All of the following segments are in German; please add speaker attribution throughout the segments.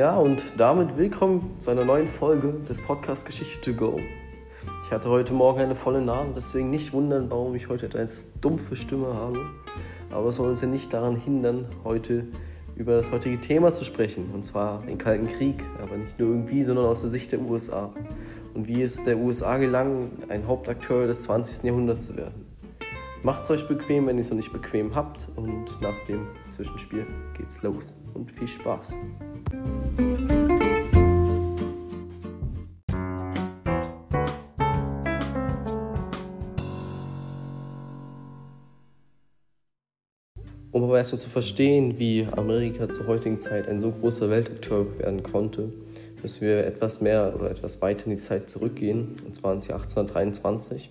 Speaker 1: Ja, und damit willkommen zu einer neuen Folge des Podcasts Geschichte to go. Ich hatte heute Morgen eine volle Nase, deswegen nicht wundern, warum ich heute eine dumpfe Stimme habe. Aber das soll uns ja nicht daran hindern, heute über das heutige Thema zu sprechen, und zwar den Kalten Krieg, aber nicht nur irgendwie, sondern aus der Sicht der USA. Und wie es der USA gelang, ein Hauptakteur des 20. Jahrhunderts zu werden. Macht es euch bequem, wenn ihr es noch nicht bequem habt. Und nach dem Zwischenspiel geht's los. Und viel Spaß. Um aber erstmal zu verstehen, wie Amerika zur heutigen Zeit ein so großer Weltakteur werden konnte, müssen wir etwas mehr oder etwas weiter in die Zeit zurückgehen, und zwar ins Jahr 1823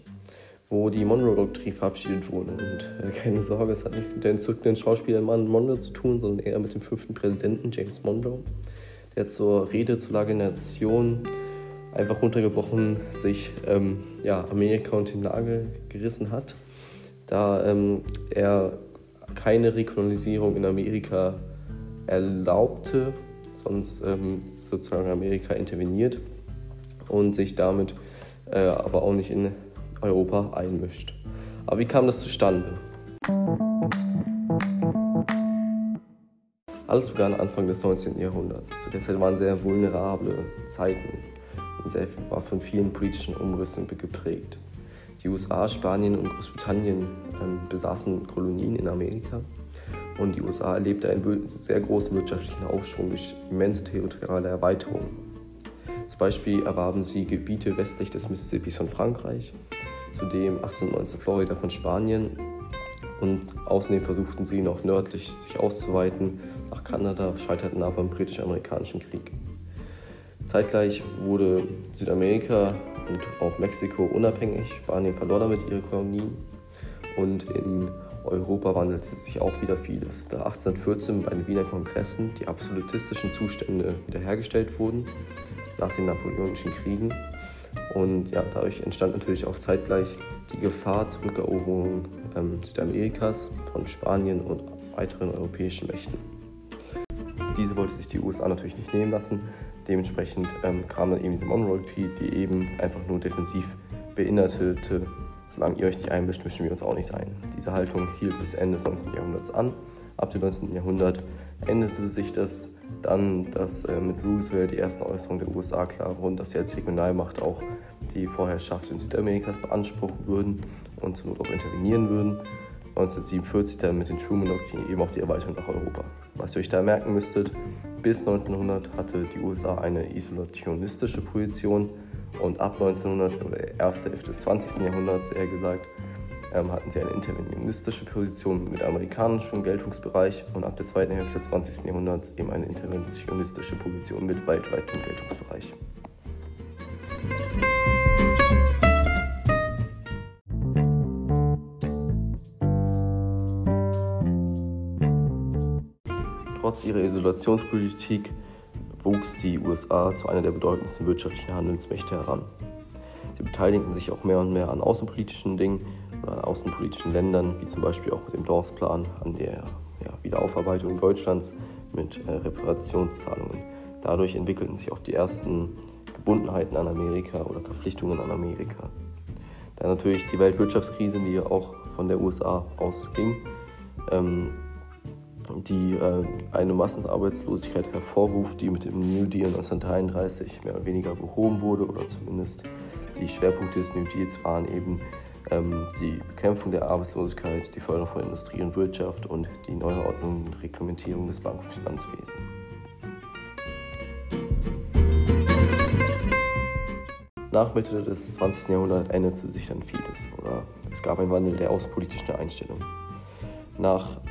Speaker 1: wo die Monroe-Doktrin verabschiedet wurde. Und äh, keine Sorge, es hat nichts mit der entzückenden Schauspielermann Monroe zu tun, sondern eher mit dem fünften Präsidenten James Monroe, der zur Rede zur Lage der Nation einfach runtergebrochen sich ähm, ja, Amerika unter den Nagel gerissen hat, da ähm, er keine Rekolonisierung in Amerika erlaubte, sonst ähm, sozusagen Amerika interveniert und sich damit äh, aber auch nicht in Europa einmischt. Aber wie kam das zustande? Alles begann Anfang des 19. Jahrhunderts. Zu der Zeit waren sehr vulnerable Zeiten und sehr, war von vielen politischen Umrissen geprägt. Die USA, Spanien und Großbritannien ähm, besaßen Kolonien in Amerika und die USA erlebte einen sehr großen wirtschaftlichen Aufschwung durch immense territoriale Erweiterung. Zum Beispiel erwarben sie Gebiete westlich des Mississippis von Frankreich zudem 1819 Florida von Spanien und außerdem versuchten sie noch nördlich sich auszuweiten nach Kanada, scheiterten aber im britisch-amerikanischen Krieg. Zeitgleich wurde Südamerika und auch Mexiko unabhängig, Spanien verlor damit ihre Kolonien und in Europa wandelte sich auch wieder vieles, da 1814 bei den Wiener Kongressen die absolutistischen Zustände wiederhergestellt wurden nach den Napoleonischen Kriegen. Und ja, dadurch entstand natürlich auch zeitgleich die Gefahr zur Rückeroberung ähm, Südamerikas von Spanien und weiteren europäischen Mächten. Diese wollte sich die USA natürlich nicht nehmen lassen. Dementsprechend ähm, kam dann eben diese Monroe-Treaty, die eben einfach nur defensiv beinhaltete, solange ihr euch nicht einmischt, mischen wir uns auch nicht ein. Diese Haltung hielt bis Ende des 19. Jahrhunderts an. Ab dem 19. Jahrhundert änderte sich das dann, dass äh, mit Roosevelt die ersten Äußerungen der USA klar wurden, dass sie als Regionalmacht auch die Vorherrschaft in Südamerikas beanspruchen würden und zur Not auch intervenieren würden. 1947 dann mit den Truman-Doktrin eben auch die Erweiterung nach Europa. Was ihr euch da merken müsstet, bis 1900 hatte die USA eine isolationistische Position und ab 1900 oder erste Hälfte des 20. Jahrhunderts eher gesagt, ähm, hatten sie eine interventionistische Position mit amerikanischem Geltungsbereich und ab der zweiten Hälfte des 20. Jahrhunderts eben eine interventionistische Position mit weltweitem Geltungsbereich. Trotz ihrer Isolationspolitik wuchs die USA zu einer der bedeutendsten wirtschaftlichen Handelsmächte heran. Sie beteiligten sich auch mehr und mehr an außenpolitischen Dingen oder außenpolitischen Ländern, wie zum Beispiel auch dem Dawes-Plan an der ja, Wiederaufarbeitung Deutschlands mit äh, Reparationszahlungen. Dadurch entwickelten sich auch die ersten Gebundenheiten an Amerika oder Verpflichtungen an Amerika. Dann natürlich die Weltwirtschaftskrise, die ja auch von der USA ausging, ähm, die äh, eine Massenarbeitslosigkeit hervorruft, die mit dem New Deal 1933 mehr oder weniger behoben wurde oder zumindest die Schwerpunkte des New Deals waren eben ähm, die Bekämpfung der Arbeitslosigkeit, die Förderung von Industrie und Wirtschaft und die Neuordnung und Reglementierung des Bank- und Finanzwesens. Nach Mitte des 20. Jahrhunderts änderte sich dann vieles oder es gab einen Wandel der außenpolitischen Einstellung. Nach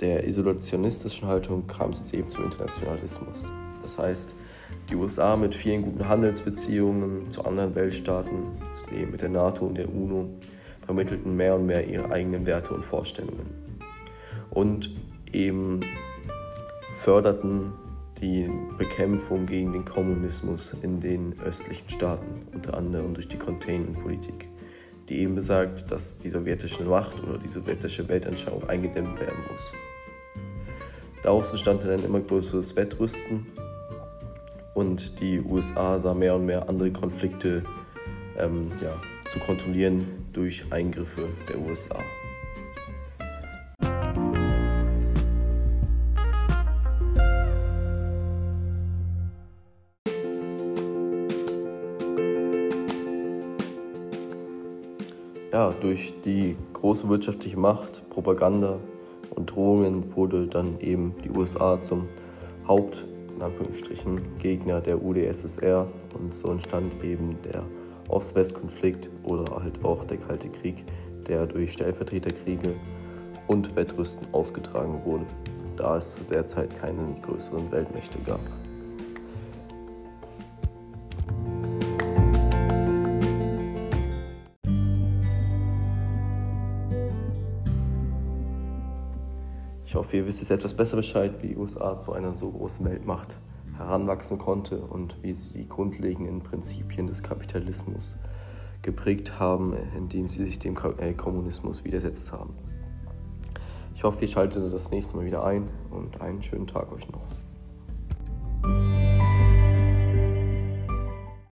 Speaker 1: der isolationistischen Haltung kam es jetzt eben zum Internationalismus. Das heißt, die USA mit vielen guten Handelsbeziehungen zu anderen Weltstaaten, zudem mit der NATO und der UNO, vermittelten mehr und mehr ihre eigenen Werte und Vorstellungen. Und eben förderten die Bekämpfung gegen den Kommunismus in den östlichen Staaten, unter anderem durch die Containment-Politik, die eben besagt, dass die sowjetische Macht oder die sowjetische Weltanschauung eingedämmt werden muss. Daraus entstand dann ein immer größeres Wettrüsten und die USA sah mehr und mehr andere Konflikte ähm, ja, zu kontrollieren durch Eingriffe der USA. Ja, durch die große wirtschaftliche Macht, Propaganda und Drohungen wurde dann eben die USA zum Haupt in Anführungsstrichen Gegner der UdSSR und so entstand eben der Ost-West-Konflikt oder halt auch der Kalte Krieg, der durch Stellvertreterkriege und Wettrüsten ausgetragen wurde, da es zu der Zeit keine größeren Weltmächte gab. Hoffe, ihr wisst jetzt etwas besser Bescheid, wie die USA zu einer so großen Weltmacht heranwachsen konnte und wie sie die grundlegenden Prinzipien des Kapitalismus geprägt haben, indem sie sich dem äh, Kommunismus widersetzt haben. Ich hoffe, ihr schaltet das nächste Mal wieder ein und einen schönen Tag euch noch.